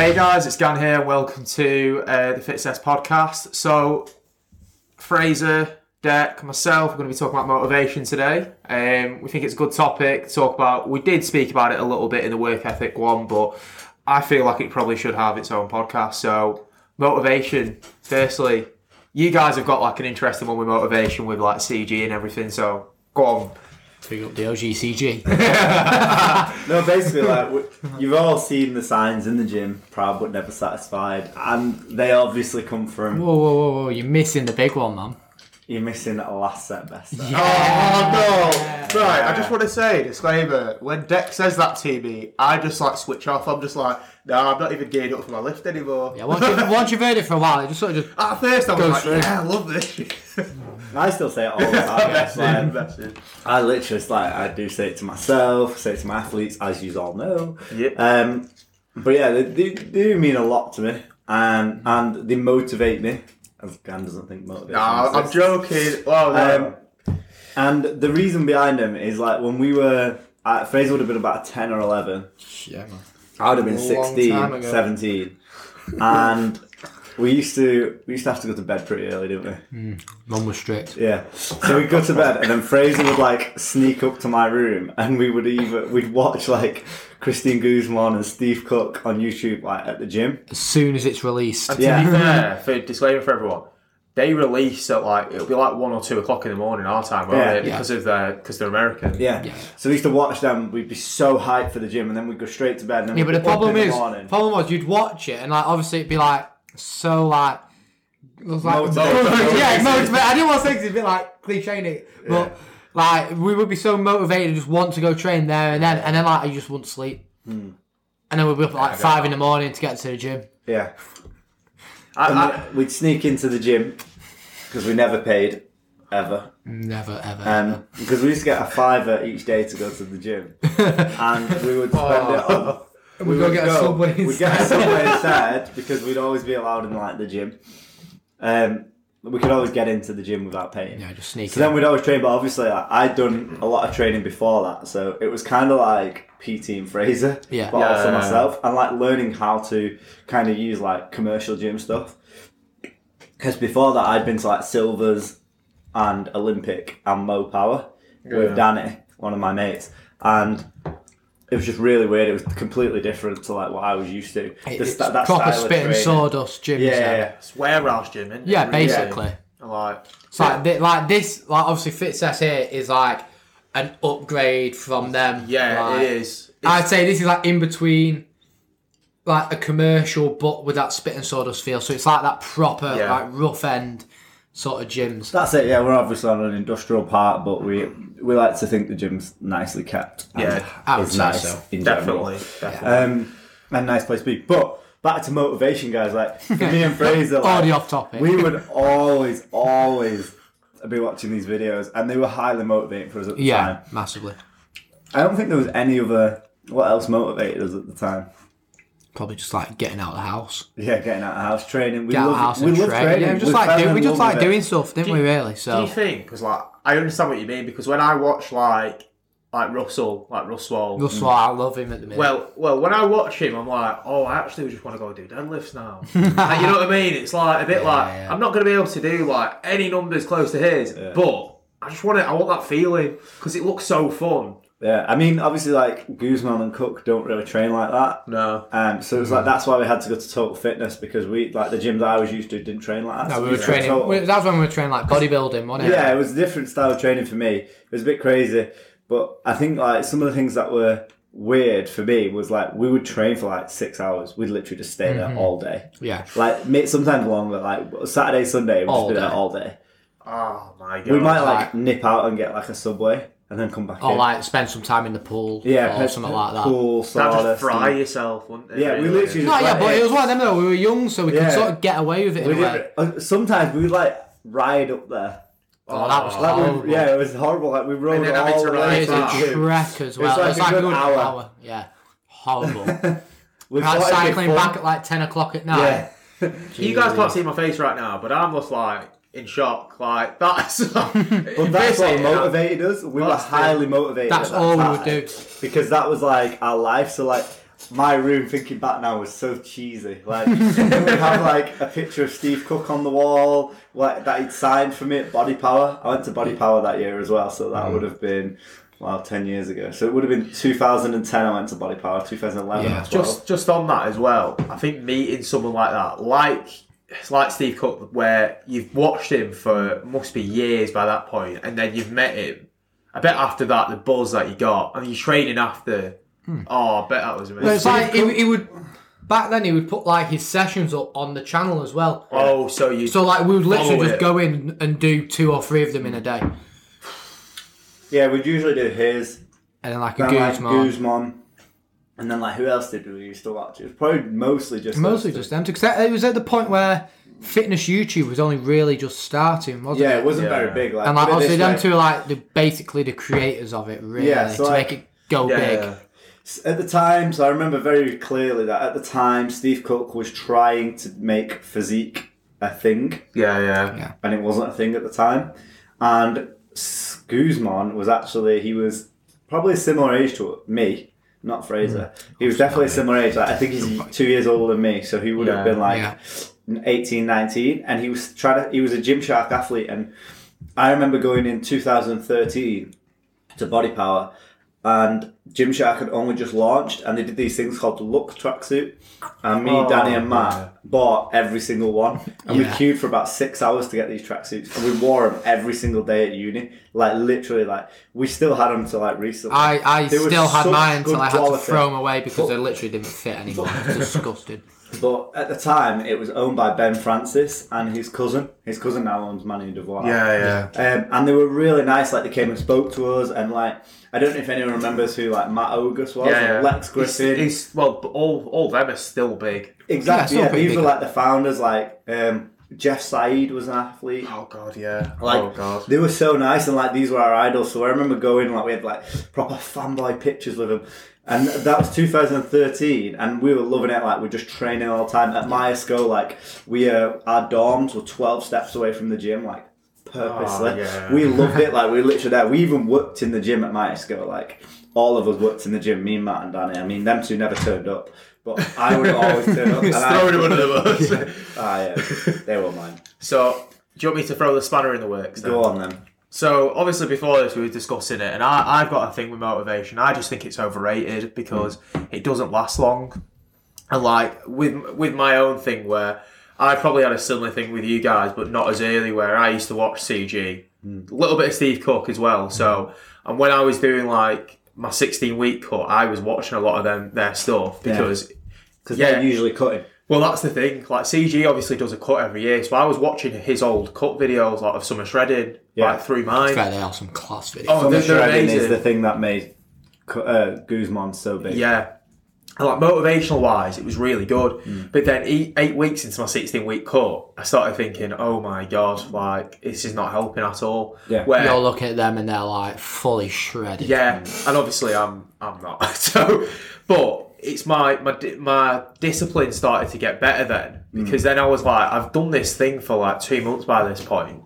Hey guys, it's Gan here. Welcome to uh, the FitSess podcast. So, Fraser, Deck, myself, we're going to be talking about motivation today. Um, we think it's a good topic to talk about. We did speak about it a little bit in the work ethic one, but I feel like it probably should have its own podcast. So, motivation. Firstly, you guys have got like an interesting one with motivation with like CG and everything. So, go on. Big up the OGCG. No, basically, like w- you've all seen the signs in the gym, proud but never satisfied, and they obviously come from whoa, whoa, whoa, whoa! You're missing the big one, man. you're missing a last set best. set. Oh no! Right, I just want to say disclaimer. When Deck says that to me, I just like switch off. I'm just like, no, I'm not even geared up for my lift anymore. Yeah, once, you, once you've heard it for a while, it just sort of just. At first, I was like, straight. yeah, I love this I still say it all the time. That's like, it, that's it. I literally, it's like I do say it to myself, say it to my athletes, as you all know. Yep. Um, but yeah, they, they, they do mean a lot to me, and and they motivate me. As Gan doesn't think motivation. Nah, I'm joking. Well, no. Um, and the reason behind them is like when we were, uh, Fraser would have been about 10 or 11. Yeah, man. I would have been A 16, 17. And we used to we used to have to go to bed pretty early, didn't we? Hmm. Mum was strict. Yeah. So we'd go to bed and then Fraser would like sneak up to my room and we would either we'd watch like Christian Guzman and Steve Cook on YouTube like at the gym. As soon as it's released. and to yeah. be fair, for disclaimer for everyone, they release at like it'll be like one or two o'clock in the morning our time, won't Yeah. it? Because of their because they're American. Yeah. Yeah. So we used to watch them, we'd be so hyped for the gym and then we'd go straight to bed and then Yeah, but the problem in is, the morning. problem was you'd watch it and like obviously it'd be like so like. It was like Motivated. yeah, motivated. I didn't want to say 'cause it'd be like cliche, it, but like we would be so motivated and just want to go train there and then and then like you just wouldn't sleep, Hmm. and then we'd be up at like five in the morning to get to the gym. Yeah. I, I, we'd sneak into the gym because we never paid ever. Never ever. Um, because we used to get a fiver each day to go to the gym, and we would spend it on. We'd go get a Subway We'd get a instead. subway instead because we'd always be allowed in like the gym. Um, we could always get into the gym without paying. yeah, just sneak. So then we'd always train, but obviously like, I'd done a lot of training before that, so it was kind of like PT and Fraser, Yeah. but Yeah, also yeah, yeah. myself, and like learning how to kind of use like commercial gym stuff. Because before that, I'd been to like Silvers and Olympic and Mo Power Yeah. with Danny, one of my mates, and it was just really weird. It was completely different to like what I was used to. The it's sta- that proper style spit and sawdust gym. Yeah, Yeah, yeah, yeah. yeah. it's warehouse gym, isn't it? yeah Really? basically. Like, It's like thi- like this. Like obviously, FitSess here is like an upgrade from them. yeah, Like, it is. I'd say this is like in between, like a commercial, but with that spit and sawdust feel. So it's like that proper, Yeah. like rough end sort of gyms. That's it. Yeah, we're obviously on an industrial part, but we we like to think the gym's nicely kept. Yeah, I would is say nice so. in general. Definitely, definitely. Um, and nice place to be. But back to motivation, guys. Like for me and Fraser, like, Already off topic. we would always, always be watching these videos, and they were highly motivating for us at the yeah, time. massively. I don't think there was any other. What else motivated us at the time? Probably just like getting out of the house, Yeah, getting out of the house, training. We get out of the house we and love train. training. Yeah, we just We like fell do, in we just love like with it. doing stuff, didn't Do we? you- Really? Do So you think? Because like I understand what you mean. Because when I watch like like Russell, like Russell, Russell, mm. I love him at the minute. Well, well, when I watch him, I'm like, oh, I actually just want to go do deadlifts now. like, you know what I mean? It's like a bit like yeah. I'm not going to be able to do like any numbers close to his, but I just want it. I want that feeling because it looks so fun. Yeah, I mean, obviously, like Guzman and Cook don't really train like that. No, Um, so it was like that's why we had to go to Total Fitness because we like the gym that I was used to didn't train like that. no, we we were used to go training. Total. we- That was when we were training like bodybuilding, wasn't it? Yeah, it was a different style of training for me. It was a bit crazy, but I think like some of the things that were weird for me was like we would train for like six hours. We'd literally just stay Mm-hmm. there all day, yeah. like sometimes longer. Like Saturday, Sunday, we'd just All be there all day. oh my god, We might like Like- nip out and get like a subway and then come back Or in. like spend some time in the pool, yeah, or pet- something like that. Cool, that sawdust just fry and- yourself, wouldn't it? Yeah, we literally No, just yeah, but in. it was one of them though. We were young, so we Yeah. could sort of get away with it We in a way. did, uh, sometimes we would like ride up there. Oh, that was Like, we- horrible. yeah, it was horrible. Like we rode then having all to the ride way It to was the a trek as well. like It was a like a good good hour. hour. Yeah, horrible. We we had thought it'd be cycling back at like ten o'clock at night. Yeah. You guys can't see my face right now, but I'm just like in shock. Like that's. But that's what motivated us. We were highly motivated. That's at that all we would do. because that was like our life. So like my room, thinking back now, was so cheesy. Like we have like a picture of Steve Cook on the wall, like that he'd signed for me at Body Power. I went to Body Power that year as well, so that mm. would have been. Well, 10 years ago. So it would have been 2010 I went to Body Power, 2011 Yeah. Just just on that as well, I think meeting someone like that, like it's like Steve Cook, where you've watched him for must be years by that point, and then you've met him. I bet after that, the buzz that you got, and you're training after. Hmm. Oh, I bet that was But amazing. it's like he, he would back then he would put like his sessions up on the channel as well. oh, so you So like we would literally just it. go in and do two or three of them in a day, Yeah, we'd usually do his, and then like a then like Guzman. Guzman, and then like who else did we used to watch? It was probably mostly just Mostly just them. Because it was at the point where fitness YouTube was only really just starting, wasn't Yeah, it? it wasn't Yeah. very big. Like, and like obviously them way, two are like the basically the creators of it, really, Yeah, so to like- make it go yeah, big. yeah. At the time, so I remember very clearly that at the time, Steve Cook was trying to make physique a thing, yeah, yeah, Yeah. and it wasn't a thing at the time. And S- Guzman was actually he was probably a similar age to me, not Fraser. Mm. He was definitely a similar age. Like, I think he's two years older than me, so he would Yeah. have been like Yeah. 18, 19, and he was trying to. He was a Gymshark athlete, and I remember going in 2013 to Body Power, and Gymshark had only just launched, and they did these things called the Look tracksuit, and me, Oh, Danny, and Matt yeah. bought every single one, and we queued for about six hours to get these tracksuits, and we wore them every single day at uni, like literally, like we still had them to like recently. I, I They still had mine until I had to throw them away because they literally didn't fit anymore. It's disgusting. But at the time, it was owned by Ben Francis and his cousin. His cousin now owns Manu Devoir. yeah, yeah. Um, and they were really nice. Like they came and spoke to us, and like I don't know if anyone remembers who like Matt Ogus was, Yeah, or yeah. Lex Griffin. He's, he's- well, all all of them are still big. exactly. Yeah, Yeah, still pretty these were like the founders. Like um, Jeff Seid was an athlete. Oh god, yeah. Like oh god. they were so nice, and like these were our idols. So I remember going like we had like proper fanboy pictures with them, and that was 2013, and we were loving it. Like we're just training all the time at Myerscough. Like we uh, our dorms were 12 steps away from the gym. Like purposely, Oh, yeah. we loved it. Like we were literally there. We even worked in the gym at Myerscough. Like all of us worked in the gym. Me, and Matt, and Danny. I mean, them two never turned up. But I would always turn up. and He's I- throwing him under the bus. Ah, yeah, they were mine. So, do you want me to throw the spanner in the works? Then? Go on then. So, obviously, before this, we were discussing it, and I, I've got a thing with motivation. I just think it's overrated because hmm. it doesn't last long. And like with with my own thing, where I probably had a similar thing with you guys, but not as early. Where I used to watch CG, a hmm. little bit of Steve Cook as well. So, hmm. and when I was doing like my 16 week cut, I was watching a lot of them their stuff because. Because Yeah. they're usually cutting. Well, that's the thing. Like CG obviously does a cut every year, so I was watching his old cut videos, like of summer shredding, Yeah. like through mine. Fair, they are some class videos. Oh, Summer they're, they're is the thing that made uh, Guzman so big. Yeah. And like motivational wise, it was really good. Mm. But then eight, eight weeks into my 16 week cut, I started thinking, oh my God, like this is not helping at all. Yeah. Where, You're looking at them and they're like fully shredded. yeah, and obviously I'm I'm not. so, but it's my my my discipline started to get better then Mm. because then I was like, I've done this thing for like two months by this point.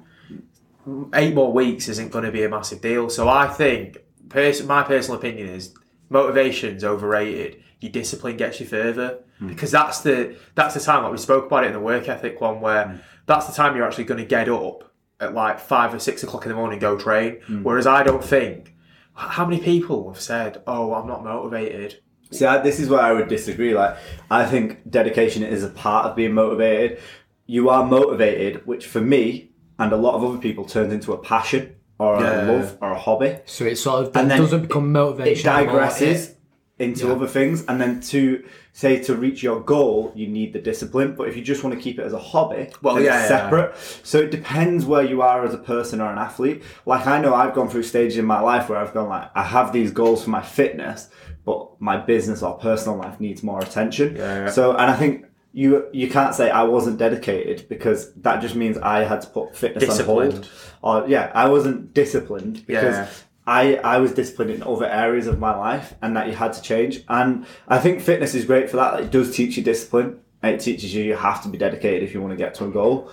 Eight more weeks isn't going to be a massive deal. So I think, pers- my personal opinion is, motivation's overrated. Your discipline gets you further mm. because that's the that's the time like we spoke about it in the work ethic one where mm. that's the time you're actually going to get up at like five or six o'clock in the morning and go train. Mm. Whereas I don't think how many people have said, "Oh, I'm not motivated." See, I, this is where I would disagree. Like, I think dedication is a part of being motivated. You are motivated, which for me and a lot of other people turns into a passion or a love or a hobby. So it sort of And then doesn't become It motivation. anymore. digresses It- into Yeah. other things, and then to say to reach your goal, you need the discipline. But if you just want to keep it as a hobby, Well, then yeah, it's yeah. separate. So it depends where you are as a person or an athlete. Like I know I've gone through stages in my life where I've gone like I have these goals for my fitness, but my business or personal life needs more attention. Yeah, yeah. So and I think. You, you can't say I wasn't dedicated because that just means I had to put fitness on hold. Or yeah, I wasn't disciplined because Yeah. I, I was disciplined in other areas of my life and that you had to change. And I think fitness is great for that. It does teach you discipline. It teaches you you have to be dedicated if you want to get to a goal.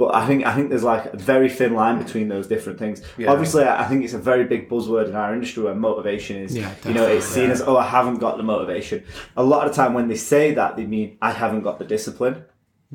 But I think I think there's like a very thin line between those different things. Yeah. Obviously, I I think it's a very big buzzword in our industry where motivation is. Yeah, you know, it's definitely, seen as oh, I haven't got the motivation. A lot of the time when they say that, they mean I haven't got the discipline.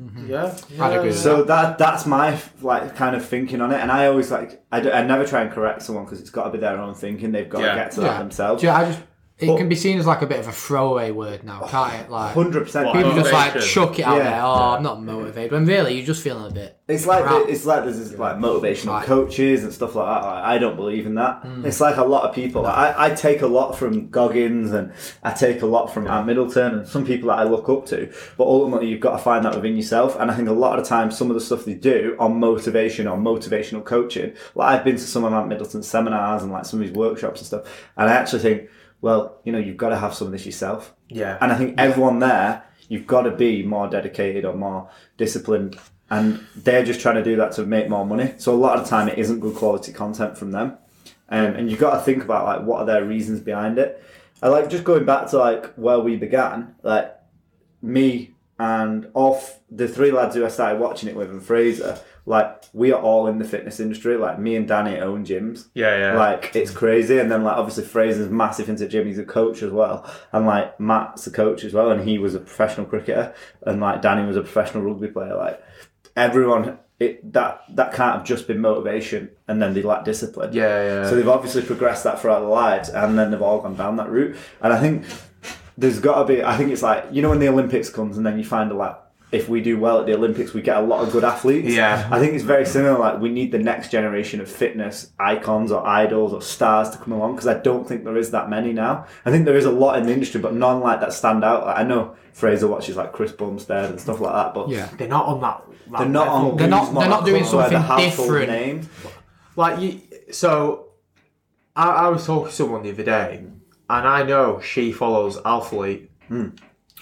Mm-hmm. Yeah, I'd agree So that that's my like kind of thinking on it, and I always like I, d- I never try and correct someone because it's got to be their own thinking. They've got Yeah. to get to that themselves. Yeah, I just it But- can be seen as like a bit of a throwaway word now, can't it? Like Hundred percent. What? people just like chuck it out Yeah. there. Oh, I'm not motivated. When really you're just feeling a bit. It's like crap. it's like there's this, like motivational Right. coaches and stuff like that. Like, I don't believe in that. Mm. It's like a lot of people. Like, I, I take a lot from Goggins and I take a lot from Ant Middleton and some people that I look up to. But ultimately, you've got to find that within yourself. And I think a lot of the time, some of the stuff they do on motivation or motivational coaching, like I've been to some of Ant Middleton's seminars and like some of his workshops and stuff, and I actually think, well, you know, you've got to have some of this yourself. yeah. And I think everyone there, you've got to be more dedicated or more disciplined. And they're just trying to do that to make more money. So a lot of the time, it isn't good quality content from them. Um, and you've got to think about like what are their reasons behind it. I like just going back to like where we began, like me and off the three lads who I started watching it with and Fraser, like we are all in the fitness industry. Like me and Danny own gyms. Yeah, yeah. Like it's crazy, and then like obviously Fraser's massive into gym. He's a coach as well, and like Matt's a coach as well, and he was a professional cricketer, and like Danny was a professional rugby player. Like everyone, it that that can't have just been motivation, and then they lack discipline. yeah, yeah. So they've obviously progressed that throughout their lives, and then they've all gone down that route. And I think there's got to be. I think it's like you know when the Olympics comes, and then you find a like if we do well at the Olympics, we get a lot of good athletes. Yeah. I think it's very similar. Like we need the next generation of fitness icons or idols or stars to come along because I don't think there is that many now. I think there is a lot in the industry, but none like that stand out. Like, I know Fraser watches like Chris Bumstead and stuff like that, but Yeah. they're not on that. that they're not level. on. They're not- they're not doing something the different. Names. Like you, so I, I was talking to someone the other day, and I know she follows Alphalete. Hmm.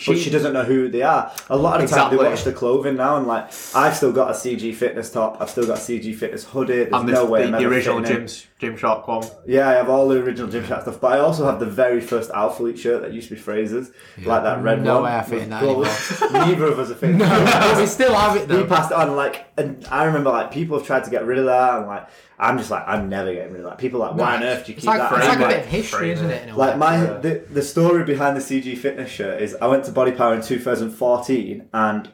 But she doesn't know who they are. A lot of the time they watch the clothing now, and like I've still got a CG Fitness top, I've still got a CG Fitness hoodie. There's And the, no way the, I'm the ever original. Jim's Gymshark one. Yeah, I have all the original Gymshark stuff, but I also have the very first Alphalete shirt that used to be Fraser's, like that red No one. way I fit in that. Neither of us are fitting. But we still have it We though. passed it on like, and I remember like people have tried to get rid of that, and like I'm just like I'm never getting rid of that. People are like, why on earth do you keep like, that? it's And like a bit of history, isn't it? In a like my the, the story behind the CG fitness shirt is I went to Body Power in 2014 and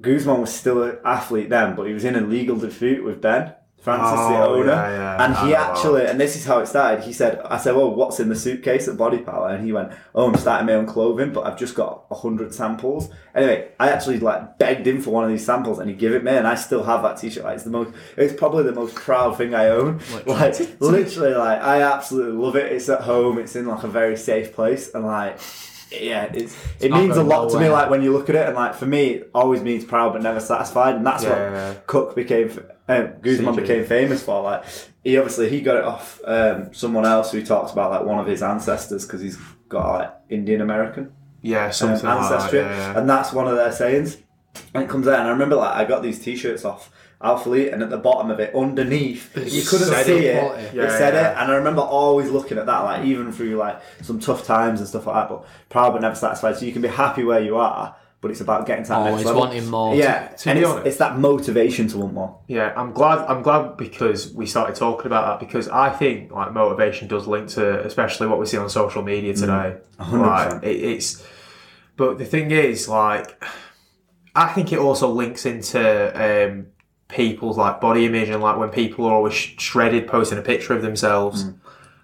Guzman was still an athlete then, but he was in a legal dispute with Ben Francis, the Oh, owner, yeah, yeah. and I he actually and this is how it started. He said, "I said, well, what's in the suitcase at Body Power?" And he went, "Oh, I'm starting my own clothing, but I've just got a hundred samples." Anyway, I actually like begged him for one of these samples, and he gave it me, and I still have that T-shirt. Like, it's the most, it's probably the most proud thing I own. Like literally, like I absolutely love it. It's at home. It's in like a very safe place, and like. Yeah, it's, it means a going lot to me. Like when you look at it, and like for me, it always means proud but never satisfied, and that's Yeah. what Cook became. Uh, Guzman became famous for. Like he obviously he got it off um, someone else who talks about like one of his ancestors because he's got like Indian American Yeah, um, something like that. ancestry, Yeah, yeah. and that's one of their sayings. And it comes out, and I remember like I got these T-shirts off Alphalete, and at the bottom of it, underneath, you couldn't see it. it Yeah, said yeah. it, and I remember always looking at that, like even through like some tough times and stuff like that. But proud but never satisfied. So you can be happy where you are, but it's about getting to that Always next level. wanting more. Yeah, to and be it's, honest- it's that motivation to want more. Yeah, I'm glad. I'm glad because we started talking about that because I think like motivation does link to especially what we see on social media today. 100%. Like it, it's, but the thing is, like, I think it also links into um, people's like body image and like when people are always shredded, posting a picture of themselves,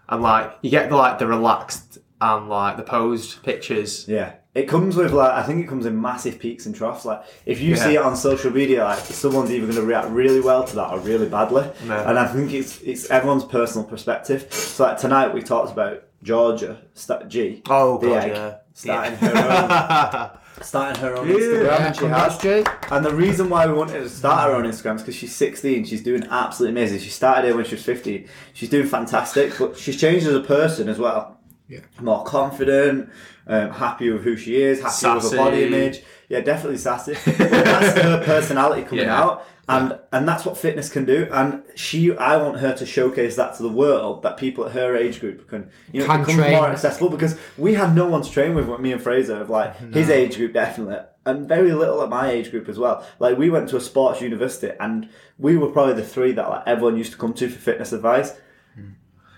and like you get the like the relaxed and like the posed pictures. Yeah. It comes with like I think it comes in massive peaks and troughs. Like if you Yeah. see it on social media, like someone's either going to react really well to that or really badly. Yeah. And I think it's it's everyone's personal perspective. So like tonight we talked about Georgia Sta- G. Oh the god, egg, yeah. starting her own starting her own Yeah. Instagram, Yeah, and she has. Jay. And the reason why we wanted to start her own Instagram is because she's 16. She's doing absolutely amazing. She started here when she was 15. She's doing fantastic, but she's changed as a person as well. Yeah. more confident, um, happy with who she is, happy with her body image. Yeah, definitely sassy. That's her personality coming Yeah. out, and and that's what fitness can do. And she, I want her to showcase that to the world that people at her age group can, you know, Can become train. more accessible because we had no one to train with. Me and Fraser of like his age group definitely, and very little at my age group as well. Like we went to a sports university, and we were probably the three that like everyone used to come to for fitness advice.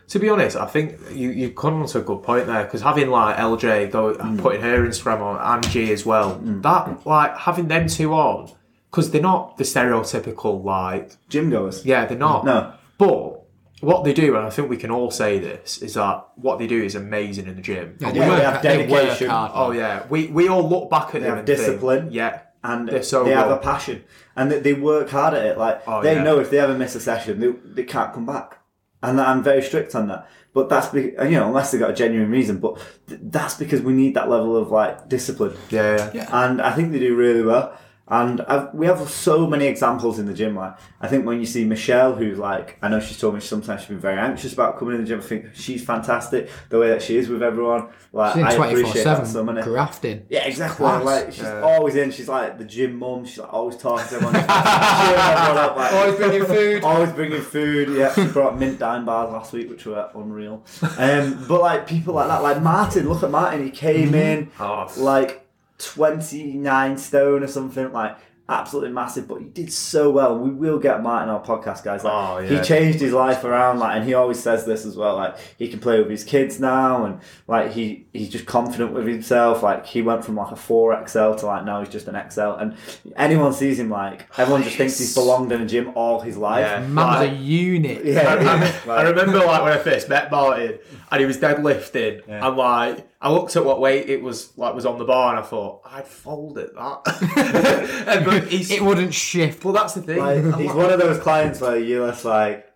To be honest, I think you you come on to a good point there because having like LJ go Mm. putting her Instagram on and G as well, that like having them two on because they're not the stereotypical like Gym goers. yeah they're not No. but what they do and I think we can all say this is that what they do is amazing in the gym. Yeah, Yeah, they have dedication. hard. Oh yeah, we we all look back at them have and think, discipline. yeah, and They're so they have a passion and they, they work hard at it. Like Oh, they yeah. know if they ever miss a session, they, they can't come back, and I'm very strict on that. But that's be, you know unless they got a genuine reason. But th- that's because we need that level of like discipline, yeah, yeah. Yeah. and I think they do really well. And I've, we have so many examples in the gym. Like I think when you see Michelle, who's like, I know she's told me sometimes she's been very anxious about coming in the gym. I think she's fantastic the way that she is with everyone. Like She's in I twenty four appreciate that so many. grafting. Yeah, exactly. Class. Like she's Yeah. always in. She's like the gym mum. She's like always talking to everyone. cheering everyone up. Like, Always bringing food. Always bringing food. Yeah, she brought mint dime bars last week, which were unreal. Um, but like people like that, like Martin. Look at Martin. He came in Oh, like twenty nine stone or something. Like absolutely massive, but he did so well. We will get Martin on our podcast, guys. Like, Oh, He changed his life around, like, and he always says this as well. Like he can play with his kids now, and like he he's just confident with himself. Like he went from like a four XL to like now he's just an XL, and anyone sees him like everyone just thinks he's belonged in a gym all his life. Yeah. Man's Like- a unit. Yeah, I, I remember like when I first met Martin and he was deadlifting Yeah. and like I looked at what weight it was like was on the bar and I thought I'd fold it that. but he's It wouldn't shift. well that's the thing. Like, he's like- one of those clients where you just like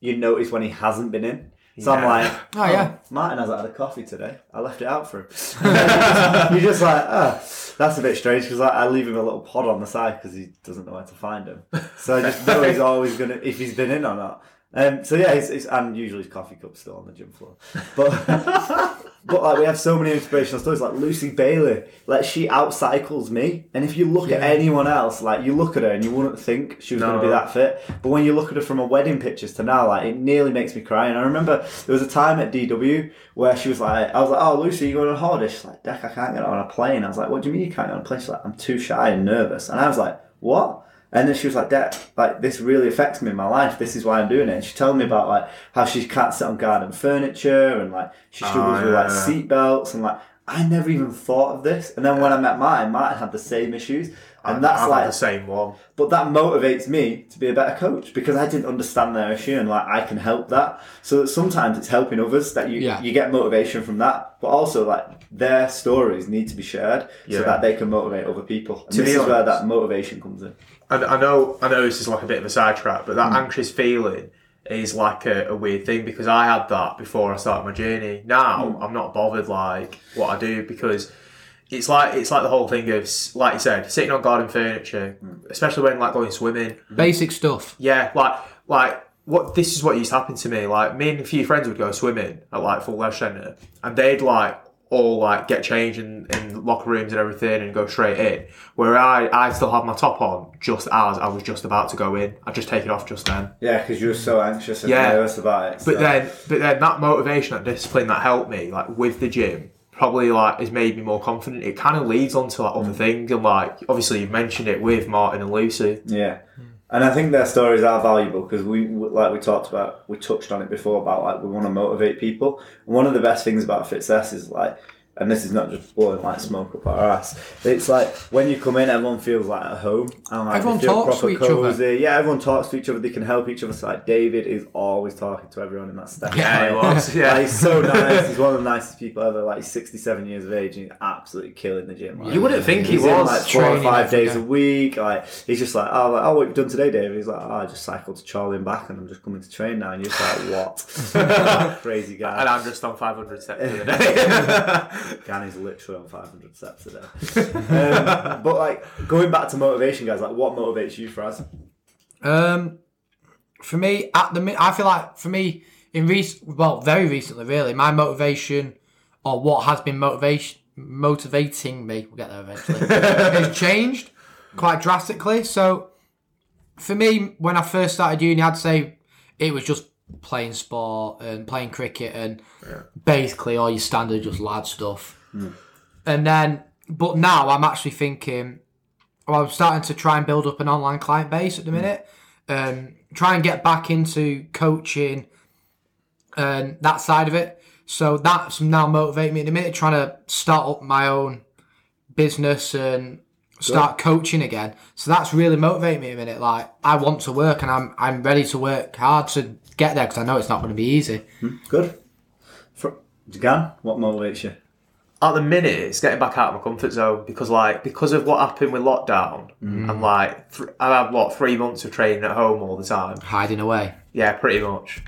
you notice when he hasn't been in. So I'm Yeah. like, Oh, yeah. Oh, Martin hasn't had a coffee today. I left it out for him. You're just like, oh, that's a bit strange because I, I leave him a little pod on the side because he doesn't know where to find him. So I just know he's always gonna if he's been in or not. Um, so yeah, it's, it's, and usually his coffee cup's still on the gym floor. But but like we have so many inspirational stories like Lucy Bailey. Like she outcycles me, and if you look at anyone else, like you look at her and you wouldn't think she was going to be that fit. But when you look at her from her wedding pictures to now, like it nearly makes me cry. And I remember there was a time at DW where she was like, I was like, "Oh, Lucy, you going on holiday?" She's like, "Deck, I can't get on a plane." I was like, "What do you mean you can't get on a plane?" She's like, "I'm too shy and nervous." And I was like, "What?" And then she was like, Dad, like this really affects me in my life. This is why I'm doing it. And she told me about like how she can't sit on garden furniture and like she ah, struggles Oh, with like yeah. seat belts and like I never even thought of this. And then when I met Martin, Martin had the same issues. And that's I've had like the same one. but that motivates me to be a better coach because I didn't understand their issue and like I can help that. So that sometimes it's helping others that you Yeah. you get motivation from that, but also like their stories need to be shared Yeah. so that they can motivate other people. And To this be is where that motivation comes in. And I know, I know this is like a bit of a sidetrack, but Hmm. that anxious feeling is like a, a weird thing because I had that before I started my journey. Now Hmm. I'm not bothered like what I do because it's like it's like the whole thing of like you said, sitting on garden furniture, Hmm. especially when like going swimming. Basic stuff. Yeah, like like what this is what used to happen to me. Like me and a few friends would go swimming at like full leisure centre, and they'd like all like get changed in, in locker rooms and everything and go straight in. Where I I still have my top on just as I was just about to go in. I just take it off just then. Yeah, because you're so anxious and Yeah. nervous about it. But then but then that motivation, that discipline that helped me like with the gym. Probably like has made me more confident. It kind of leads on to like other mm. things, and like obviously you've mentioned it with Martin and Lucy. Yeah. Mm. And I think their stories are valuable because we, like we talked about, we touched on it before about like we want to motivate people. And one of the best things about FitSess is like, and this is not just blowing like smoke up our ass. It's like when you come in, everyone feels like at home. And like Everyone feel talks proper to each other. Yeah, everyone talks to each other. They can help each other. So like David is always talking to everyone in that staff. Yeah, he was. Yeah, Like, he's so nice. He's one of the nicest people ever. Like he's 67 years of age and he's absolutely killing the gym. Like, You wouldn't think he He's in was. like four or five days day. a week. Like he's just like, oh, like, oh, what have you done today, David? He's like, oh, I just cycled to Chorley and back, and I'm just coming to train now. And you're just like, what? Crazy guy. and. I'm just on 500 steps the other day. Ganny's literally on 500 steps a day. um, but like going back to motivation, guys, like what motivates you, Fraz? Um, for me, at the I feel like for me in recent, well, very recently, really, my motivation or what has been motivation motivating me, we'll get there eventually, has changed quite drastically. So for me, when I first started uni, I'd say it was just playing sport and playing cricket and basically all your standard just lad stuff. Hmm. And then, but now I'm actually thinking, well, I'm starting to try and build up an online client base at the hmm. minute. Um, try and get back into coaching and that side of it. So that's now motivating me at the minute, trying to start up my own business and start coaching again. So that's really motivating me a minute. Like I want to work and I'm I'm ready to work hard to get there because I know it's not going to be easy. Hmm, good. For, Gan, what motivates you? at the minute it's getting back out of my comfort zone because like because of what happened with lockdown hmm. and like th- I had what three months of training at home all the time. Hiding away. Yeah, pretty much.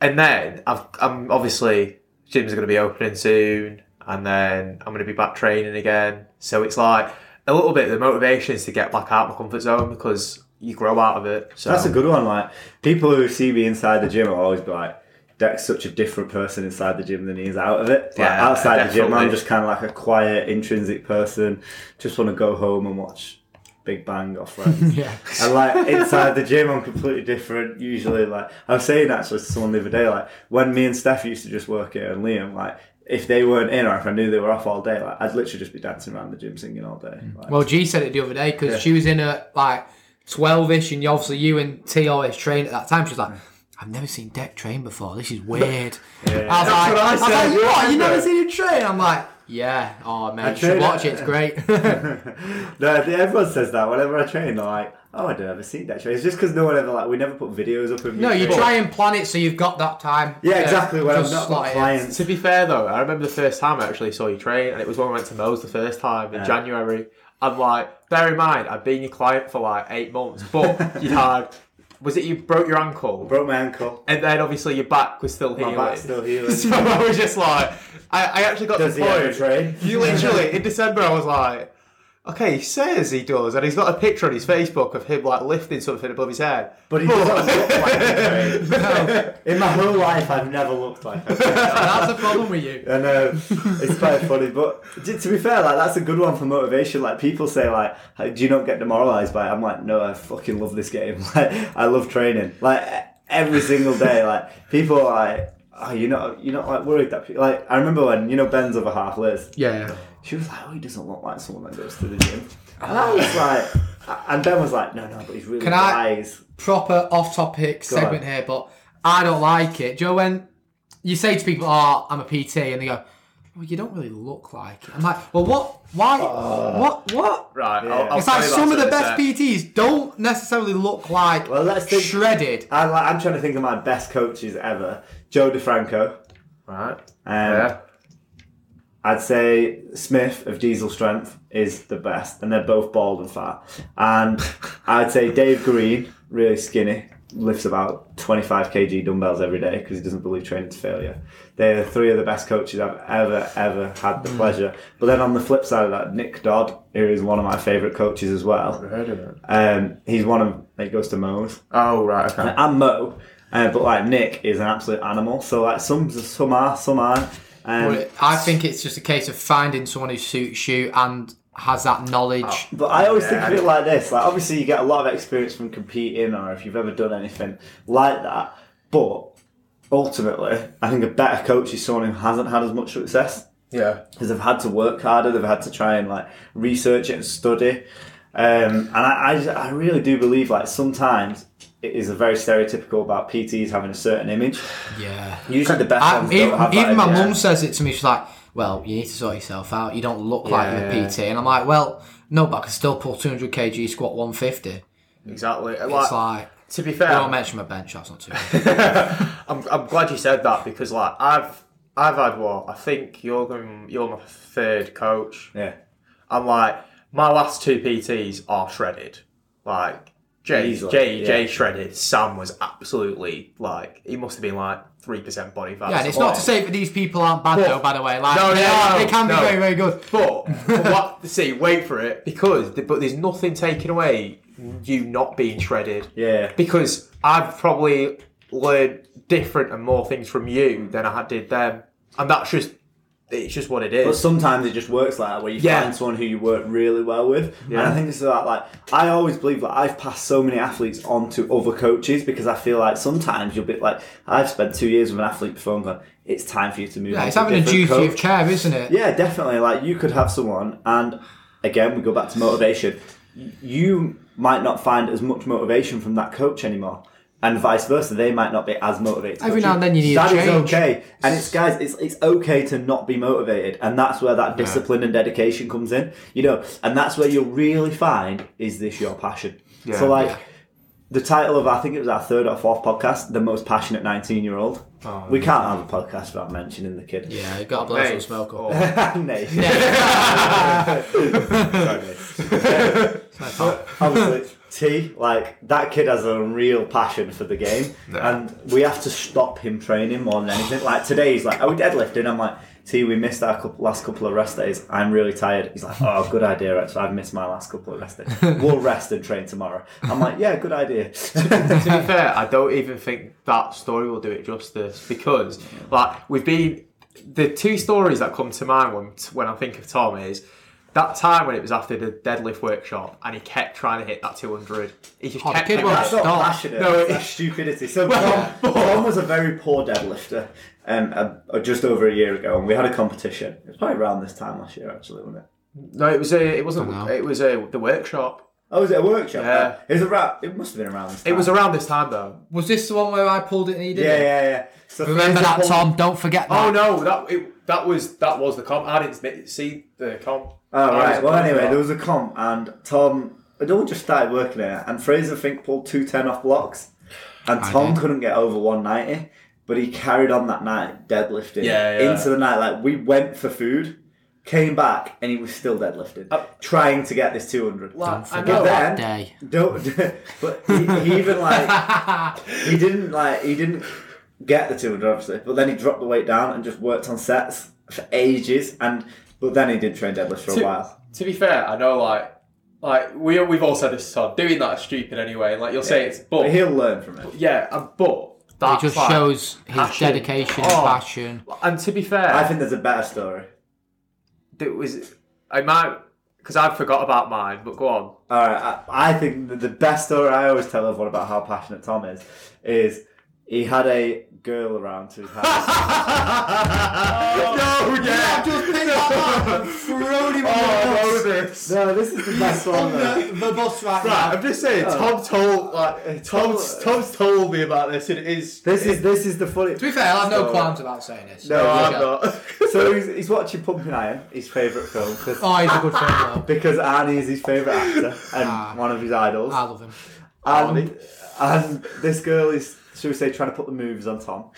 And then I've, I'm obviously gyms are going to be opening soon, and then I'm going to be back training again. So it's like a little bit of the motivation is to get back out of my comfort zone because you grow out of it. So That's a good one. Like people who see me inside the gym will always be like, "Deck's such a different person inside the gym than he is out of it." Like, Yeah, outside the gym, I'm just kind of like a quiet, intrinsic person. Just want to go home and watch Big Bang or Friends. Yeah. And like inside the gym, I'm completely different. Usually, like I was saying actually to someone the other day, like when me and Steph used to just work here and Liam, like if they weren't in or if I knew they were off all day, like I'd literally just be dancing around the gym singing all day. Like, Well, G said it the other day because she was in a like 12 ish, and obviously you and T always trained at that time. She's like, I've never seen Deck train before. This is weird. I was like, what I I was like, you what? You remember? never seen him train? I'm like, yeah. Oh, man, you should watch it. It's great. no, everyone says that whenever I train. They're like, "Oh, I don't ever see that train." It's just because no one ever like we never put videos up of me no, you try and plan it so you've got that time. Yeah, to exactly. When I've just not got slot it in. clients. To be fair though, I remember the first time I actually saw you train, and it was when we went to Mo's the first time in Yeah. January. I'm like, bear in mind, I've been your client for like eight months, but you had, was it you broke your ankle, Broke my ankle. and then obviously your back was still healing. My back's still healing. so I was just like, I, I actually got Does to the point. You literally in December, I was like, okay, he says he does, and he's got a picture on his Facebook of him like lifting something above his head. But he doesn't look like he trains. In my whole life, I've never looked like I train. That's the problem with you. I know it's quite funny, but to to be fair, like that's a good one for motivation. Like people say, like, do you not get demoralized by it? I'm like, no, I fucking love this game. Like, I love training. Like every single day. Like people are like, oh, you're not, you're not like worried that people, like I remember when you know Ben's other half, Liz. Yeah. She was like, oh, he doesn't look like someone that goes to the gym. And I was like, and Ben was like, no, no, but he's really Can I- wise. proper off topic Go on. segment here, but I don't like it. Joe, when you say to people, "Oh, I'm a PT," and they go, "Well, you don't really look like it," I'm like, "Well, what? Why? what? What?" Right, Yeah. I'll, I'll It's like some of the best sec. PTs don't necessarily look like Well, let's think- shredded. I, like, I'm trying to think of my best coaches ever. Joe DeFranco. Right. Um, Yeah. I'd say Smith of Diesel Strength is the best, and they're both bald and fat. And I'd say Dave Green, really skinny, lifts about 25 kg dumbbells every day because he doesn't believe training training's failure. They're three of the best coaches I've ever, ever had the pleasure. But then on the flip side of that, Nick Dodd, who is one of my favourite coaches as well. Heard of it. Um, he's one of, he goes to Mo's. Oh right, okay. I'm Mo, uh, but like Nick is an absolute animal. So like some, some are, some aren't. Um, I think it's just a case of finding someone who suits you and has that knowledge. But I always Yeah, think of it like this: like obviously you get a lot of experience from competing, or if you've ever done anything like that. But ultimately, I think a better coach is someone who hasn't had as much success Yeah. because they've had to work harder, they've had to try and like research it and study. Um, and I, I, I really do believe like sometimes it is a very stereotypical about PTs having a certain image. Yeah. Usually the best I, ones even don't have even my mum says it to me. She's like, "Well, you need to sort yourself out. You don't look like you're a PT." And I'm like, "Well, no, but I can still pull 200 kg, squat 150." Exactly. It's Like, like, to be fair, I don't mention my bench. That's not too. I'm, I'm glad you said that because like I've I've had what I think you're going you're my third coach. Yeah. I'm like my last two PTs are shredded. Like Jay Easily, Jay yeah. Jay shredded. Sam was absolutely like he must have been like three percent body fat. Yeah, and it's not to say that these people aren't bad But- though. By the way, like No, they, no, they can be very, very good. But, but what? See, wait for it because but there's nothing taken away you not being shredded. Yeah. because I've probably learned different and more things from you than I did them, and that's just it's just what it is. But sometimes it just works like that, where you Yeah. find someone who you work really well with. And I think it's about like I always believe that I've passed so many athletes on to other coaches because I feel like sometimes you'll be like I've spent two years with an athlete before and gone, it's time for you to move. Yeah, on it's to having a different duty coach. of care, isn't it? Yeah, definitely. Like you could have someone, and again, we go back to motivation. You might not find as much motivation from that coach anymore, and vice versa. They might not be as motivated. Every now and then you need a that is okay, and it's guys, it's it's okay to not be motivated, and that's where that discipline and dedication comes in. You know, and that's where you'll really find is this your passion. Yeah. so like. Yeah. The title of I think it was our third or fourth podcast, the most passionate nineteen year old. Oh, we can't have a podcast without mentioning the kid. Yeah, got bless Mate, us, smoke oh. up. Nay. It's like, obviously T like that kid has a real passion for the game. And we have to stop him training more than anything. Like today he's like are we deadlifting? I'm like T we missed our couple, last couple of rest days. I'm really tired. He's like oh good idea actually. I've missed my last couple of rest days. We'll rest and train tomorrow. I'm like yeah good idea. To be fair, I don't even think that story will do it justice because, like, we've been the two stories that come to mind when when I think of Tom is that time when it was after the deadlift workshop and he kept trying to hit that 200. He just Oh, kept kid hitting was- it. that's not Stop. passionate No, that's it- stupidity so Tom, Tom was a very poor deadlifter um, uh, just over a year ago and we had a competition it was probably around this time last year actually wasn't it No, it was a, it wasn't. Don't. It was a, the workshop. Oh, was it a workshop? Yeah. It was around. It must have been around. This It was time. around this time though. was this the one where I pulled it and he did Yeah, it? yeah, yeah. So Remember that, pulled- Tom? Don't forget that. Oh no, that it, that was that was the comp. I didn't see the comp. Oh I was right. Well, anyway, there was a comp, and Tom had all just started working there, and Fraser Fink pulled two ten off blocks, and I Tom did. couldn't get over one ninety, but he carried on that night deadlifting. Yeah, yeah. Into the night, like we went for food, came back, and he was still deadlifting, Uh, trying to get this two hundred. Like, Don't I forget know. that then- day. Don't. But he, he even like he didn't like he didn't get the 200 obviously but then he dropped the weight down and just worked on sets for ages and but then he did train deadlift for a while To be fair, I know like like we we've all said this. Todd doing that is stupid anyway. Like you'll say it's, but but he'll learn from it yeah, uh, but It just like- shows his passion. dedication Oh. and passion. And to be fair, I think there's a better story it was I might because I forgot about mine. But go on. all right I, I think the best story I always tell everyone about how passionate Tom is is he had a girl around to his house no, yeah. just picked that up and thrown him Oh, I know this. no this is the best one though. the bus right, Right, I'm just saying. Tom told like Tom's Tom's told me about this, and it is. this is this is the funny To be fair, I have no So- qualms about saying this. No, No, I'm Yeah. not. so he's, he's watching Pumping Iron his favourite film 'cause- Oh, he's a good friend though. because Arnie is his favourite actor and Ah. one of his idols. I love him. and, and this girl is, should we say, trying to put the moves on Tom.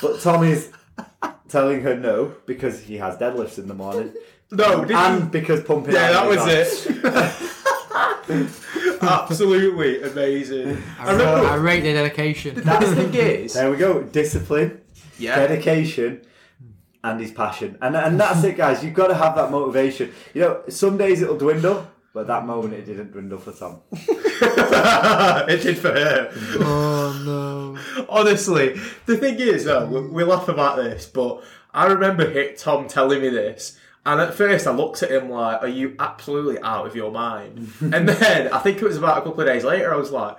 But Tom is telling her no because he has deadlifts in the morning. no, did and because pumping Yeah, that was it. Absolutely amazing. I I, remember. rate the dedication. That's the thing is, There we go. Discipline, yeah, dedication, and his passion. And, and that's it, guys. You've got to have that motivation. You know, some days it'll dwindle, but that moment it didn't dwindle for Tom. it did for her. oh no. Honestly, the thing is, though, we, we laugh about this, but I remember hit Tom telling me this, and at first I looked at him like, "Are you absolutely out of your mind?" and then I think it was about a couple of days later, I was like,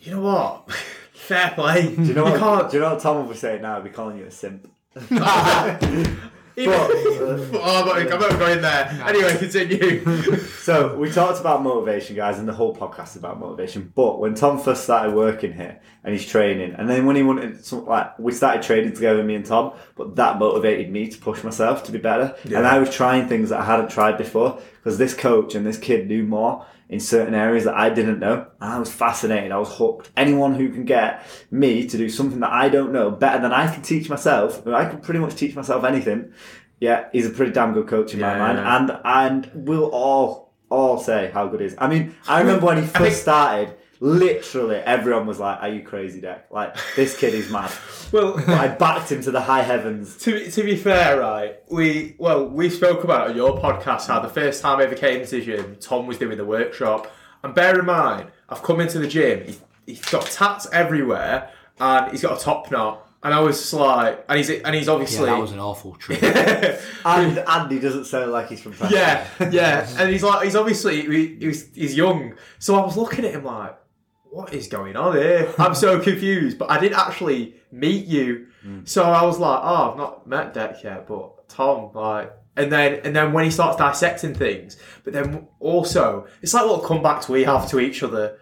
"You know what? Fair play. Do you know what? can't." Do you know what Tom will be saying now? He'll be calling you a simp. Even, oh, I'm not, I'm not going there. Anyway, continue. So we talked about motivation, guys, and the whole podcast is about motivation. But when Tom first started working here and he's training, and then when he wanted, some, like, we started training together, me and Tom. But that motivated me to push myself to be better, and I was trying things that I hadn't tried before because this coach and this kid knew more in certain areas that I didn't know, and I was fascinated. I was hooked. Anyone who can get me to do something that I don't know better than I can teach myself, I can pretty much teach myself anything. Yeah, he's a pretty damn good coach in my Yeah, mind, yeah. and and we'll all all say how good he is. I mean, I remember when he first think- started, literally everyone was like, "Are you crazy, Deck? Like this kid is mad." well, But I backed him to the high heavens. to be, to be fair, right, we well we spoke about on your podcast how the first time I ever came to the gym, Tom was doing the workshop, and bear in mind, I've come into the gym, he, he's got tats everywhere, and he's got a top knot, and I was just like, and he's and he's Yeah, obviously that was an awful trip. And Andy doesn't sound like he's from Preston. yeah, yeah, and he's like, he's obviously he, he's he's young, so I was looking at him like, what is going on here? I'm so confused, but I didn't actually meet you, so I was like, oh, I've not met Deck yet, but Tom, like. And then, and then when he starts dissecting things, but then also, it's like what comebacks we have to each other.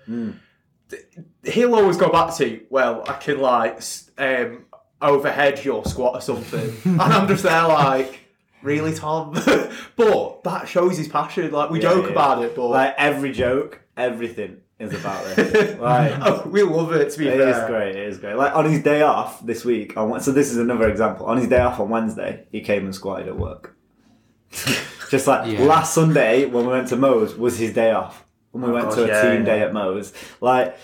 He'll always go back to, well, I can like um, overhead your squat or something, and I'm just there like, really, Tom? but that shows his passion. Like we Yeah, joke yeah. about it, but Like every joke, everything is about this. like oh, we love it. To be It fair, is great. It is great. Like on his day off this week, on, so this is another example. On his day off on Wednesday, he came and squatted at work. Just like Yeah. last Sunday when we went to Moe's was his day off. When we went gosh, to a yeah, team yeah. day at Moe's, like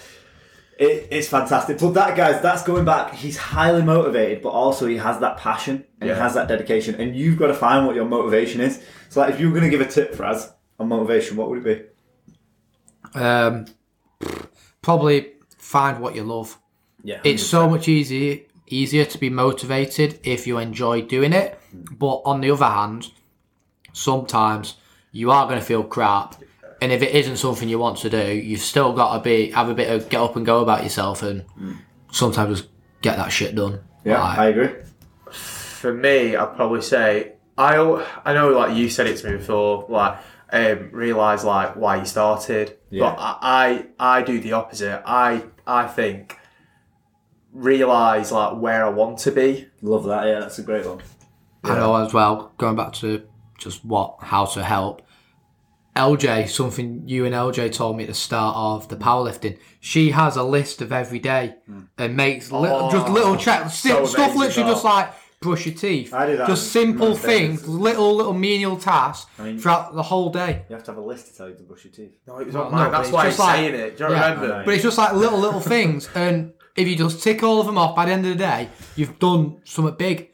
it, it's fantastic. But that guys, that's going back. He's highly motivated, but also he has that passion and Yeah. he has that dedication. And you've got to find what your motivation is. So like, if you were going to give a tip for us on motivation, what would it be? Um, probably find what you love. Yeah, It's so much easier easier to be motivated if you enjoy doing it. But on the other hand, sometimes you are going to feel crap, and if it isn't something you want to do, you've still got to be have a bit of get up and go about yourself, and sometimes just get that shit done. yeah, Like, I agree. for me, I'd probably say I I know like you said it to me before, like um, realize like why you started, Yeah. but I, I I do the opposite. I I think realize like where I want to be. Love that. Yeah, that's a great one. I know as well. Going back to just what how to help. LJ, something you and LJ told me at the start of the powerlifting. She has a list of every day and makes little, just little checks, so stuff literally that. just like brush your teeth. I do that Just in simple most things, little little menial tasks mean- throughout the whole day. You have to have a list to tell you to brush your teeth. No, it was Well, on no, mine. but That's it's why he's just like- saying it. Do you Yeah. remember? I. But it's just like little little things, and if you just tick all of them off by the end of the day, you've done something big.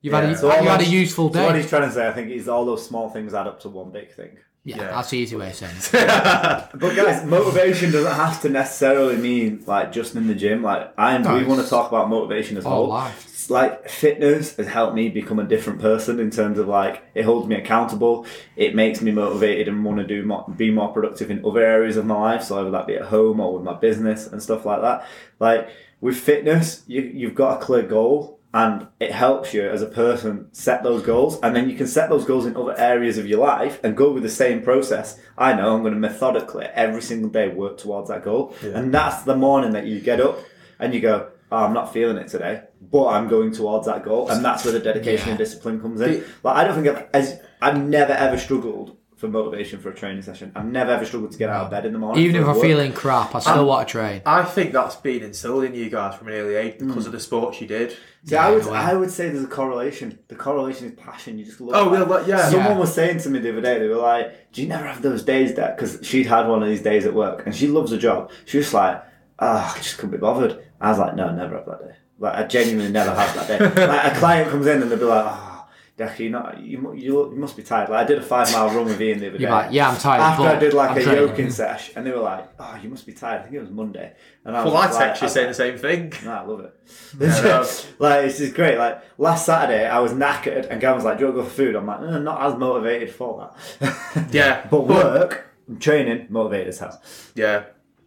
You've had a, So you had a almost- useful So what day. he's trying to say, I think, is all those small things add up to one big thing. yeah, Yeah. that's the easy way of saying it. But guys, motivation doesn't have to necessarily mean like just in the gym. Like I and we want to talk about motivation as All well. life. Like fitness has helped me become a different person in terms of like it holds me accountable. It makes me motivated and want to do more, be more productive in other areas of my life. So whether that be at home or with my business and stuff like that. Like with fitness, you you've got a clear goal. And it helps you as a person set those goals, and then you can set those goals in other areas of your life and go with the same process. I know I'm going to methodically every single day work towards that goal, and that's the morning that you get up and you go, oh, "I'm not feeling it today, but I'm going towards that goal," and that's where the dedication and discipline comes in. Like I don't think I've, as I've never ever struggled for motivation for a training session. I've never ever struggled to get out of bed in the morning. Even if I'm work. feeling crap, I still want to train. I think that's been instilled in you guys from an early age because of the sports you did. See, I would, Yeah, I would say there's a correlation. The correlation is passion. You just love. Oh, yeah, like- yeah. Someone Yeah. was saying to me the other day, they were like, "Do you never have those days that?" Because she'd had one of these days at work, and she loves her job. She was like, "Ah, I just couldn't be bothered." I was like, "No, never have that day. Like, I genuinely never have that day. like, a client comes in and they'll be like, ah, "Oh, Deck, you not you, you you must be tired." Like, I did a five mile run with Ian the other day. You're like, yeah, I'm tired. After but I did like I'm a training. yoking sesh, and they were like, "Oh, you must be tired." I think it was Monday, and I was Well, I like, text you saying the same thing. no, I love it. no. like it's just great. Like last Saturday, I was knackered, and Gavin was like, "Do you want to go for food?" I'm like, "No, not as motivated for that." Yeah, but work, training, motivated as hell. Yeah.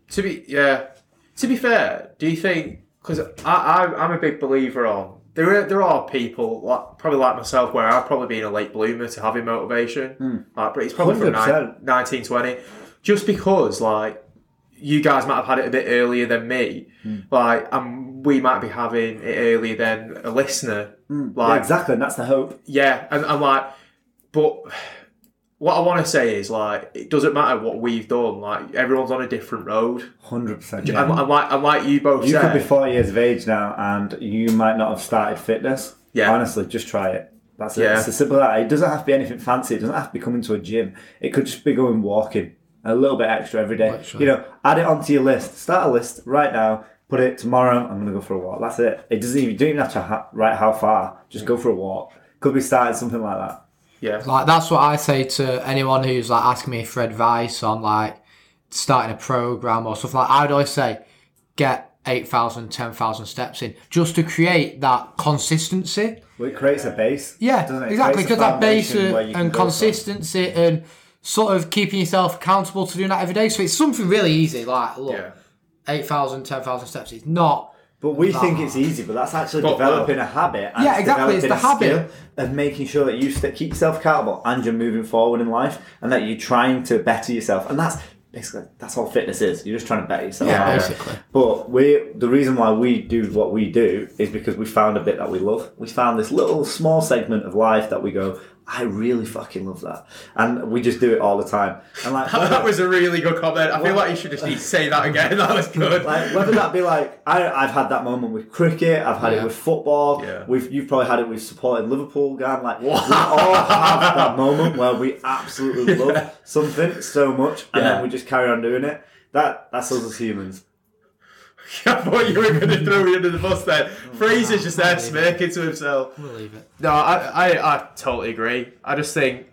To be yeah. To be fair, do you think? Because I, I I'm a big believer on there. Are, there are people like probably like myself where I've probably been a late bloomer to having motivation. Hmm. Like, but it's probably from 100%. 1920. Just because like you guys might have had it a bit earlier than me. Hmm. Like, and we might be having it earlier than a listener. Hmm. Yeah, Like, exactly, and that's the hope. yeah, and I'm like, but what I want to say is like, it doesn't matter what we've done. Like, everyone's on a different road. Hundred percent. And, and like, and like you both You said, could be four years of age now, and you might not have started fitness. Yeah. Honestly, just try it. That's it. Yeah. It's as simple as that. It doesn't have to be anything fancy. It doesn't have to be coming to a gym. It could just be going walking a little bit extra every day. Literally. You know, add it onto your list. Start a list right now. Put it tomorrow. I'm going to go for a walk. That's it. It doesn't even. You don't even have to ha- write how far. Just go for a walk. Could be starting something like that. Yeah, Like that's what I say to anyone who's like asking me for advice on like starting a program or stuff like. I'd always say, get 8,000, 10,000 steps in, just to create that consistency. Well, it creates a base. Yeah, doesn't it? It exactly. Because that base foundation where you can and go from. consistency and sort of keeping yourself accountable to doing that every day. So it's something really easy. Like, look, Yeah. 8,000, 10,000 steps. It's not. But we Nah. think it's easy, but that's actually But, developing a habit. And Yeah, it's exactly, it's the a habit. skill Of making sure that you st- keep yourself accountable and you're moving forward in life, and that you're trying to better yourself. And that's basically that's all fitness is. You're just trying to better yourself. Yeah, um, basically. But we, the reason why we do what we do is because we found a bit that we love. We found this little small segment of life that we go, I really fucking love that, and we just do it all the time. And like that was a really good comment. I feel like you should just need to say that again. That was good. like whether that be like I, I've had that moment with cricket, I've had Yeah. it with football. Yeah. We've you've probably had it with supporting Liverpool. Gan like we all have that moment where we absolutely love something so much, and Yeah. then we just carry on doing it. That that's us as humans. I thought you were going to throw me under the bus then. Oh, Fraser's just there smirking to himself. We'll leave it. No, I, I, I totally agree. I just think,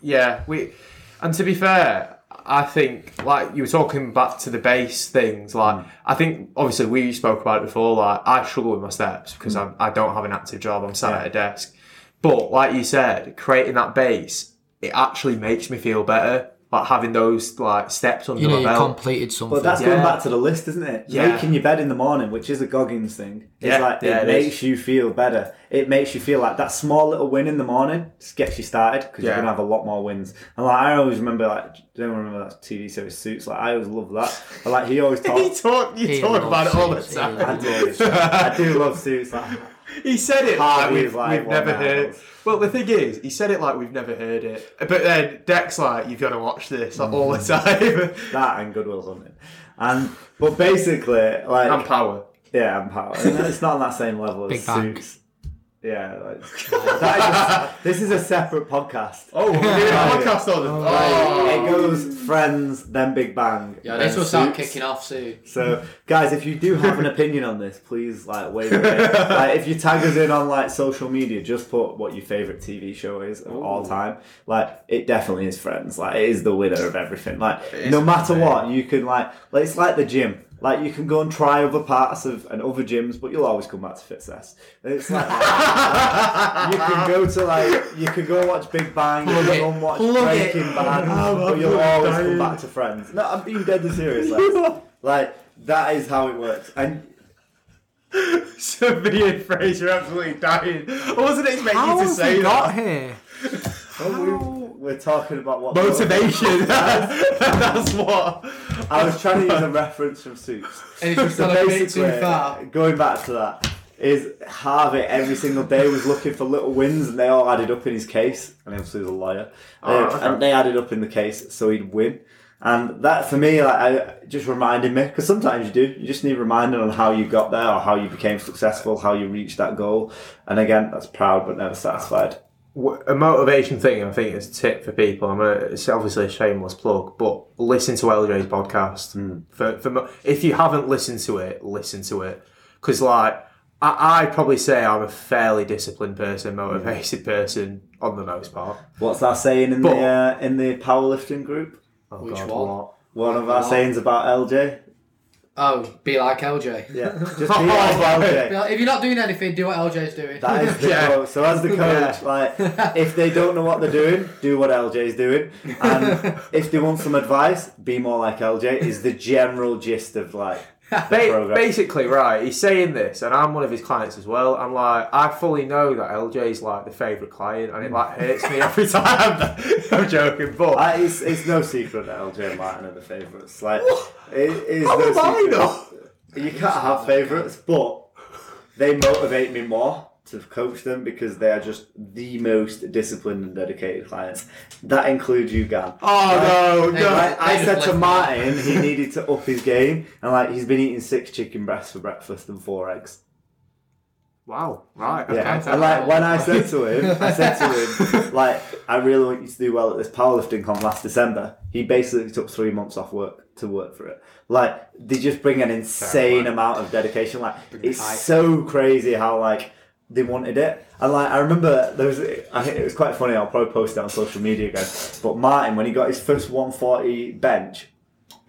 yeah, we, and to be fair, I think like you were talking back to the base things. Like hmm. I think obviously we spoke about it before. Like I struggle with my steps hmm. because I'm, I don't have an active job. I'm sat at a desk. But like you said, creating that base, it actually makes me feel better. Like having those like steps under You know, my belt. completed something. But that's Yeah. going back to the list, isn't it? Yeah. Making your bed in the morning, which is a Goggins thing. It's Yeah, like yeah, it, it is. makes you feel better. It makes you feel like that small little win in the morning just gets you started because Yeah. you're gonna have a lot more wins. And like I always remember, like, do you remember that TV series Suits? Like I always love that. But like he always you talks. talk, you He talk about it all the time. I do, I do love Suits. Like, He said it like we've, like we've never heard. idols. Well, the thing is, he said it like we've never heard it. But then Deck's like, you've got to watch this like, all the Mm. time. that and Good Will Hunting. And but basically, like and power. Yeah, and power. And it's not on that same level as Big Bang. Suits. Yeah, like, that is a- this is a separate podcast. Oh, we're doing a podcast on them. Oh. It goes Friends, then Big Bang. yeah, then this will start Suits. kicking off soon. So, guys, if you do have an opinion on this, please like wait a minute. like, if you tag us in on like social media, just put what your favorite TV show is of all time. Like, it definitely is Friends. Like, it is the winner of everything. Like, no matter what, you can like, like it's like the gym. Like you can go and try other parts of and other gyms, but you'll always come back to FitSess. It's like you can go to like you can go watch Big Bang, you can go and watch Plug it. Breaking Bad, Oh, but you'll always dying. come back to Friends. No, I'm being deadly serious. Like, like that is how it works. And So me and Fraser are absolutely dying. I wasn't expecting How you to have say we got here? oh, we, we're talking about what Motivation. That's what. I was trying to use a reference from Suits. And it's just So gone basically, too far. going back to that, is Harvey every single day was looking for little wins, and they all added up in his case. And obviously, he's a lawyer, Oh, Uh, okay. and they added up in the case, so he'd win. And that for me, like, I just reminded me because sometimes you do, you just need reminding on how you got there or how you became successful, how you reached that goal. And again, that's proud but never satisfied. A motivation thing, I think, is a tip for people. I'm gonna, it's obviously a shameless plug, but listen to LJ's podcast. For, for if you haven't listened to it, listen to it because, like, I, I'd probably say I'm a fairly disciplined person, motivated person on the most part. What's that saying in But- the uh, in the powerlifting group? Oh Which God, one? what? One of our What? sayings about LJ. Oh, be like LJ. Yeah, just be like LJ. Be like, If you're not doing anything, do what LJ's doing. That is the Yeah. quote. So as the coach, Yeah. like if they don't know what they're doing, do what LJ's doing, and if they want some advice, be more like LJ. Is the general gist of like Ba- basically, right, he's saying this, and I'm one of his clients as well. I'm like, I fully know that LJ's like the favourite client, and it like hurts me every time. I'm joking, but I, it's, it's no secret that LJ and Martin are the favourites. Like it is How no am I not? You can't have favourites, but they motivate me more to coach them because they are just the most disciplined and dedicated clients. That includes you, Gan. oh no, no. Like, I They said to Martin he needed to up his game, and like he's been eating six chicken breasts for breakfast and four eggs. Wow, right, okay. Yeah, and like when I said to him, I said to him, like, I really want you to do well at this powerlifting comp last December. He basically took three months off work to work for it. Like they just bring an insane Fair amount of dedication. Like it's hype. so crazy how like they wanted it. And like I remember there was, I think it was quite funny. I'll probably post it on social media again. But Martin, when he got his first 140 bench,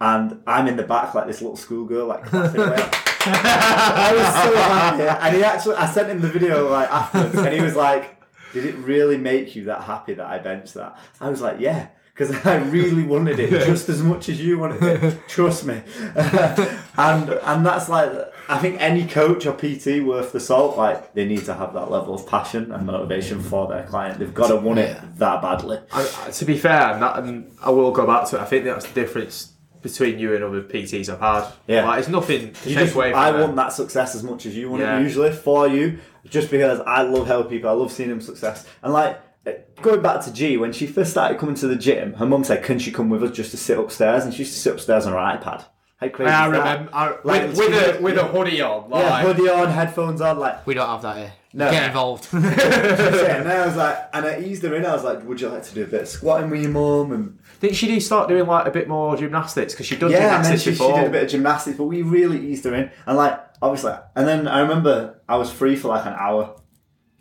and I'm in the back like this little schoolgirl, like clapping away. I was so happy, and he actually, I sent him the video like afterwards, and he was like, "Did it really make you that happy that I benched that?" I was like, "Yeah." Because I really wanted it just as much as you wanted it. Trust me, and and that's like I think any coach or PT worth the salt, like they need to have that level of passion and motivation for their client. They've got to want it that badly. I, to be fair, and, that, and I will go back to it. I think that's the difference between you and other PTs I've had. Yeah. like, it's nothing to You take just, away I it. want that success as much as you want Yeah. it usually for you, just because I love helping people. I love seeing them success. And like going back to G, when she first started coming to the gym, her mum said, "Can she come with us just to sit upstairs?" And she used to sit upstairs on her iPad. How crazy! I is that? remember I, Like, with, with she- a with a hoodie on. Like, Yeah, hoodie on, headphones on, like We don't have that here. No. Get involved. And then I was like, and I eased her in. I was like, "Would you like to do a bit of squatting with your mum?" And Didn't she do start doing like a bit more gymnastics because she'd done yeah, and then gymnastics she, she did a bit of gymnastics, but we really eased her in. And like, obviously, and then I remember I was free for like an hour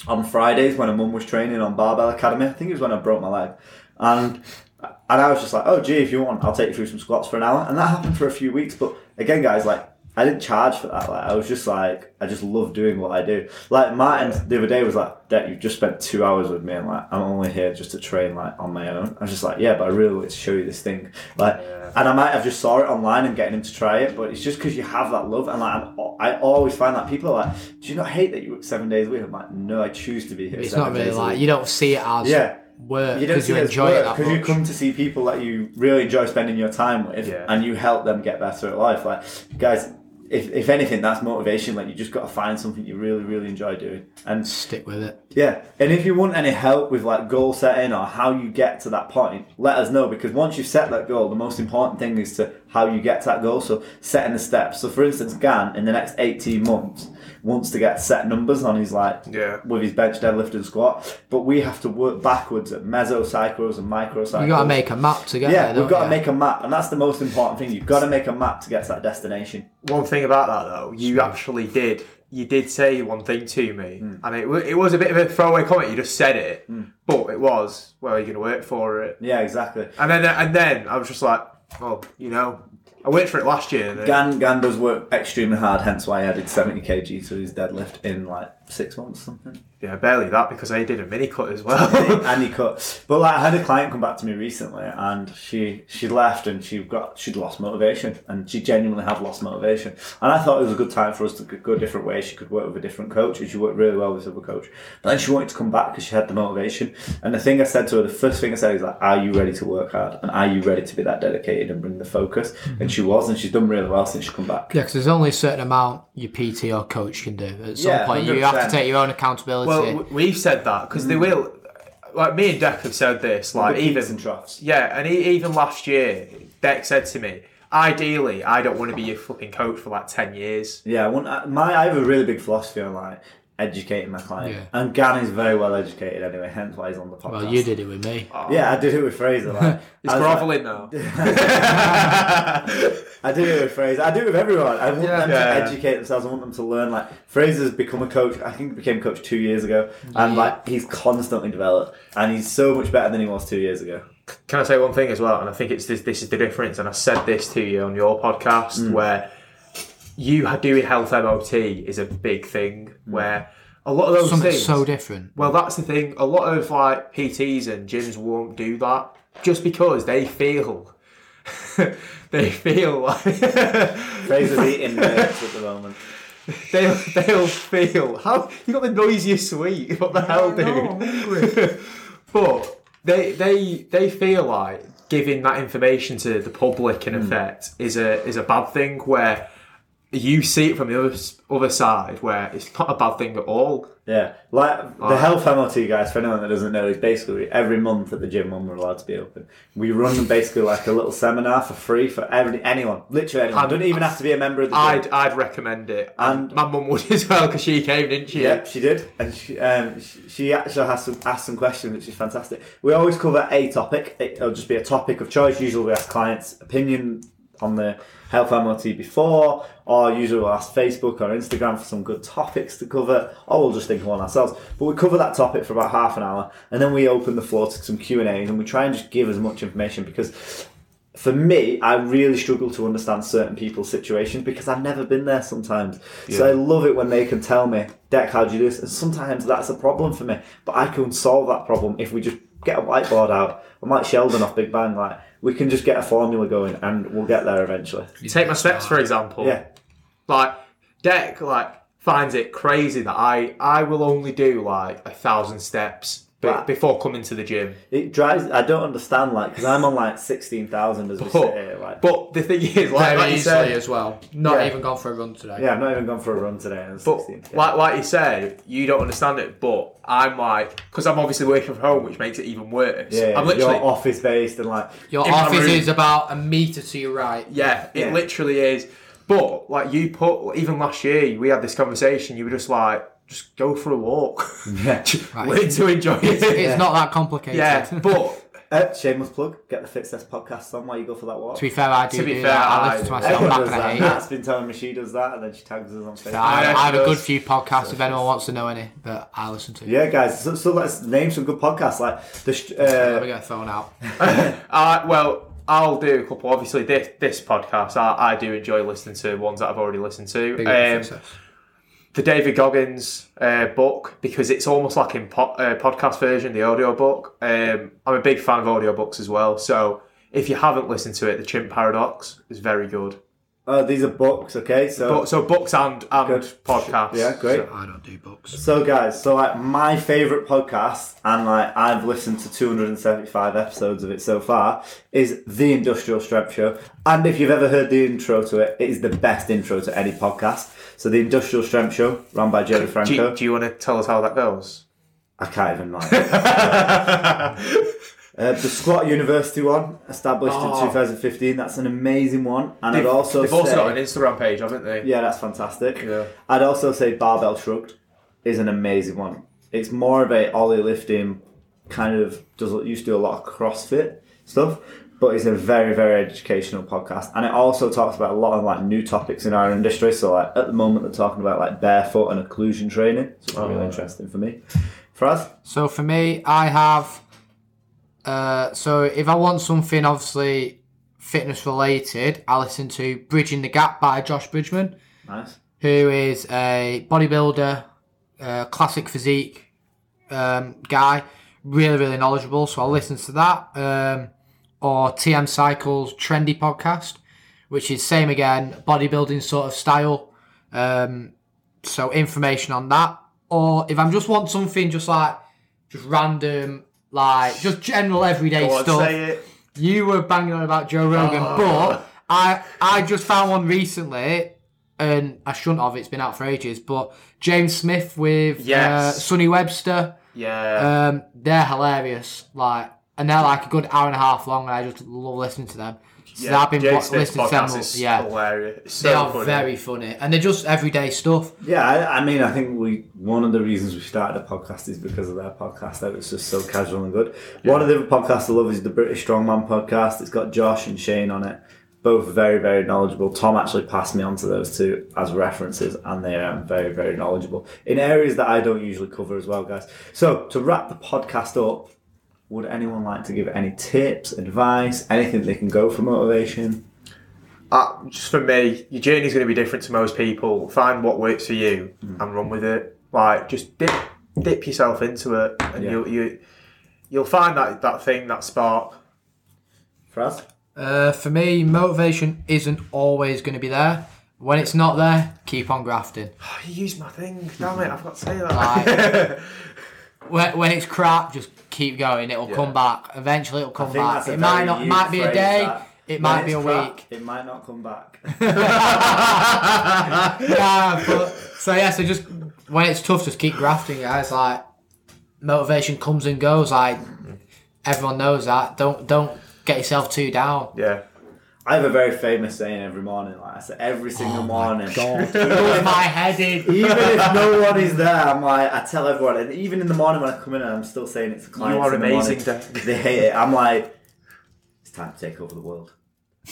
on Fridays when her mum was training on Barbell Academy. I think it was when I broke my leg, and and I was just like, "Oh, gee, if you want, I'll take you through some squats for an hour." And that happened for a few weeks. But again, guys, like. I didn't charge for that. Like I was just like, I just love doing what I do. Like Martin the other day was like, "That you've just spent two hours with me, and like I'm only here just to train like on my own." I was just like, "Yeah, but I really want to show you this thing." Like, and I might have just saw it online and getting him to try it, but it's just because you have that love. And like, I'm, I always find that people are like, "Do you not hate that you work seven days a week?" I'm like, "No, I choose to be here." it's not really like week." you don't see it as Yeah. work You because you enjoy it because you come to see people that you really enjoy spending your time with, Yeah. and you help them get better at life. Like, guys, if, if anything, that's motivation. Like, you just got to find something you really, really enjoy doing, and Stick with it. yeah, and if you want any help with like goal setting or how you get to that point, let us know because once you've set that goal, the most important thing is to how you get to that goal. So setting the steps. So for instance, Gan in the next eighteen months wants to get set numbers on his like Yeah. with his bench, deadlift, and squat, but we have to work backwards at mesocycles and microcycles. You got to make a map to get yeah, there. we've got to to make a map, and that's the most important thing. You've got to make a map to get to that destination. One thing about that though, you actually did. You did say one thing to me, Hmm. and it, it was a bit of a throwaway comment. You just said it, but it was, well, are you're going to work for it. Yeah, exactly. And then, and then I was just like, "Oh, you know, I worked for it last year. Gan Gan does work extremely hard, hence why he added 70 kg to his deadlift in like six months or something. Yeah, barely that because I did a mini cut as well. and he cut. But like, I had a client come back to me recently, and she she left, and she got she'd lost motivation, and she genuinely had lost motivation. And I thought it was a good time for us to go a different way. She could work with a different coach, and she worked really well with this other coach. But then she wanted to come back because she had the motivation. And the thing I said to her, the first thing I said is like, "Are you ready to work hard? And are you ready to be that dedicated and bring the focus?" Mm-hmm. And she was, and she's done really well since she come back. Yeah, because there's only a certain amount your PT or coach can do. At some Yeah, point, you have to take your own accountability. well, w- we've said that because they mm. will. Like me and Deck have said this. Like even peaks and troughs. Yeah, and e- even last year, Deck said to me, ideally, I don't want to be your flipping coach for like 10 years. Yeah, I want, I- my I have a really big philosophy on like educating my client, Yeah. and Gan is very well educated anyway. Hence why he's on the podcast. well, you did it with me. Yeah, I did it with Fraser. Like, He's I was like- now. I did it with Fraser. I do it with everyone. I want them Yeah. to educate themselves. I want them to learn. Like Fraser's become a coach. I think he became coach two years ago, and like he's constantly developed, and he's so much better than he was two years ago. Can I say one thing as well? And I think it's this, this is the difference. And I said this to you on your podcast Mm. where you ha- doing health MOT is a big thing. Mm. Where a lot of those Something things. so different. Well, that's the thing. A lot of like PTs and gyms won't do that just because they feel they feel like Fraser's eating nerds at the moment. they'll they'll feel how you got the noisiest sweet. What the hell, dude? but they they they feel like giving that information to the public in mm. effect is a is a bad thing. Where you see it from the other other side, where it's not a bad thing at all. Yeah, like the health MOT guys. For anyone that doesn't know, is basically every month at the gym when we're allowed to be open, we run basically like a little seminar for free for every anyone, literally anyone. And- Don't even have to be a member of the gym. I'd I'd recommend it, and my mum would as well because she came, didn't she? Yep, she did, and she, um, she, she actually has some asked some questions, which is fantastic. We always cover a topic. It'll just be a topic of choice. Usually, we ask clients' opinion on the health MOT before, or usually we'll ask Facebook or Instagram for some good topics to cover, or we'll just think of one ourselves. But we cover that topic for about half an hour, and then we open the floor to some Q and A's, and we try and just give as much information because for me, I really struggle to understand certain people's situations because I've never been there sometimes. So I love it when they can tell me, Deck, how do you do this? And sometimes that's a problem for me. But I can solve that problem if we just get a whiteboard out. I'm like Sheldon off Big Bang, like we can just get a formula going and we'll get there eventually. You take my steps for example. Yeah. Like Deck, like finds it crazy that I I will only do like a thousand steps be- Right. before coming to the gym. It drives. I don't understand, like, because I'm on like sixteen thousand as we sit But, here. Like, but the thing is, like, Very like you easily said, as well. Not Yeah. even gone for a run today. yeah, I've not even gone for a run today. And But 16. like like you said, you don't understand it. But I'm like, because I'm obviously working from home, which makes it even worse. yeah, I'm literally, you're office based and like Your office room. is about a metre to your right. yeah, it Yeah. literally is. But like you put, even last year, we had this conversation. You were just like, just go for a walk, yeah. learn to enjoy it. It's not that complicated. yeah, but Uh, shameless plug. Get the Test podcast on while you go for that walk. to be fair, I do To be do fair, that. I I- listen to myself back and I that. Hate. Nat's been telling me she does that, and then she tags us on Facebook. I, I have a good few podcasts if anyone wants to know any that I listen to. Yeah, guys. So, so let's name some good podcasts. Like the sh- Let me uh, get the phone out. Uh, well, I'll do a couple. Obviously, this this podcast, I, I do enjoy listening to ones that I've already listened to. Um. The David Goggins uh, book because it's almost like in po- uh, podcast version, the audio book. Um, I'm a big fan of audiobooks as well. So if you haven't listened to it, The Chimp Paradox is very good. Uh, these are books. Okay, so But, so books and, and Good. podcasts. yeah, great. I don't do books. So, guys, so like my favorite podcast, and like I've listened to 275 episodes of it so far, is the Industrial Strength Show. And if you've ever heard the intro to it, it is the best intro to any podcast. So, the Industrial Strength Show, run by Jerry Do Franco. you, do you want to tell us how that goes? I can't even like. Uh, the Squat University one, established Oh. in 2015. That's an amazing one. And They've, I'd also they've say, also got an Instagram page, haven't they? yeah, that's fantastic. Yeah. I'd also say Barbell Shrugged is an amazing one. It's more of a Oly lifting kind of does used to do a lot of CrossFit stuff, but it's a very very educational podcast, and it also talks about a lot of like new topics in our industry. So like at the moment they're talking about like barefoot and occlusion training. So it's really Oh. interesting for me. For us, So for me, I have. Uh, so if I want something obviously fitness related, I listen to Bridging the Gap by Josh Bridgman, nice. who is a bodybuilder, uh, classic physique um, guy, really really knowledgeable. So I'll listen to that. Um, or TM Cycles Trendy podcast, which is same again, bodybuilding sort of style. Um, so information on that. Or if I'm just want something just like just random, like just general everyday on, stuff. say it. You were banging on about Joe Rogan, Oh. but I I just found one recently, and I shouldn't have. It's been out for ages. But James Smith with Yes. uh, Sonny Webster, Yeah. um, they're hilarious. Like, and they're like a good hour and a half long, and I just love listening to them. So yeah. I've been Jay wa- listening to them. podcast is Yeah, hilarious. It's they are funny. very funny, and they're just everyday stuff. Yeah, I, I mean, I think we one of the reasons we started a podcast is because of their podcast. That was just so casual and good. One of the other podcasts I love is the British Strongman podcast. It's got Josh and Shane on it. Both very, very knowledgeable. Tom actually passed me on to those two as references, and they are very, very knowledgeable in areas that I don't usually cover as well, guys. So, to wrap the podcast up, would anyone like to give any tips, advice, anything they can go for motivation? uh, just for me, your journey's going to be different to most people. Find what works for you Mm. and run with it. Like just dip, dip yourself into it, and Yeah. you'll you, you'll find that that thing, that spark. Fraz? Uh, for me, motivation isn't always going to be there. When it's not there, keep on grafting. Oh, you used my thing. Damn it! I've got to say that. when, when it's crap, just keep going. It'll come back. Eventually, it'll come back. It might not. Might be a day. that. It When might be a crap, week. It might not come back. yeah, but so yeah. So just when it's tough, just keep grafting, guys. Like motivation comes and goes. Like everyone knows that. Don't don't get yourself too down. yeah. I have a very famous saying every morning. Like I say, every single oh morning. God, my head in. Even if no one is there, I'm like I tell everyone, and even in the morning when I come in, I'm still saying it to clients. You are in the amazing, morning, Dave. They hate it. I'm like, it's time to take over the world.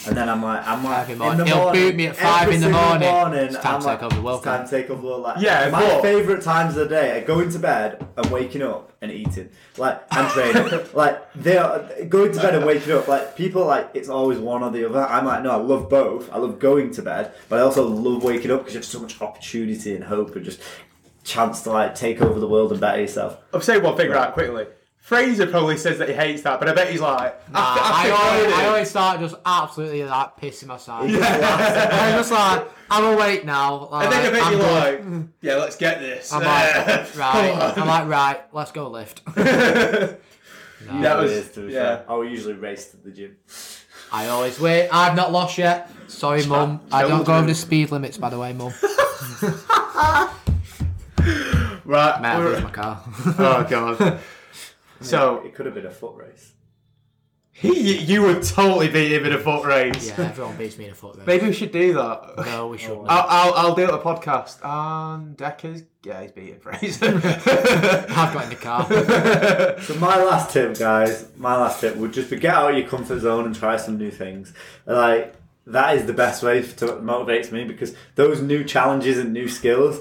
And then I'm like, I'm like, Five in in the morning. He'll boot me at five in the morning. morning It's time I'm to like, take over the world, It's time to take over the world. Like, Yeah, my but- favorite times of the day are going to bed and waking up and eating, like and training. like they are going to bed and waking up. Like people, like it's always one or the other. I'm like, no, I love both. I love going to bed, but I also love waking up because you have so much opportunity and hope and just chance to like take over the world and better yourself. I'll say one thing right quickly. Fraser probably says that he hates that, but I bet he's like, Nah, after, I, after always, I always start just absolutely like pissing myself. I'm just like, I'm awake now. Like, and then I bet I'm you're good. like, yeah, let's get this. I'm like, right. I'm like, right. Let's go lift. that was, It is, to be yeah. fair. I will usually race to the gym. I always wait. I've not lost yet. Sorry, mum. I don't go over the speed limits, by the way, mum. Right. Might we're- my car. oh god. So it could have been a foot race. he, you would totally beat him in a foot race. yeah, everyone beats me in a foot race. Maybe we should do that. No, we shouldn't. I'll, I'll, I'll do it a podcast. And Decker's, yeah, he's beating Fraser. I've got in the car. So my last tip, guys, my last tip would just be get out of your comfort zone and try some new things. Like that is the best way to motivates me because those new challenges and new skills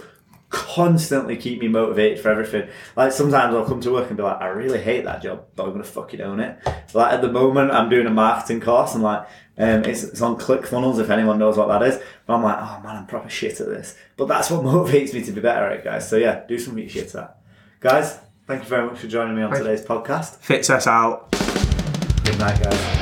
constantly keep me motivated for everything. Like sometimes I'll come to work and be like, I really hate that job, but I'm gonna fucking own it. Like at the moment, I'm doing a marketing course and like. Um, it's, it's on ClickFunnels if anyone knows what that is. But I'm like, oh man, I'm proper shit at this. But that's what motivates me to be better at it, guys. So yeah, do something you shit at. Guys, thank you very much for joining me on today's podcast. Fits us out. Good night, guys.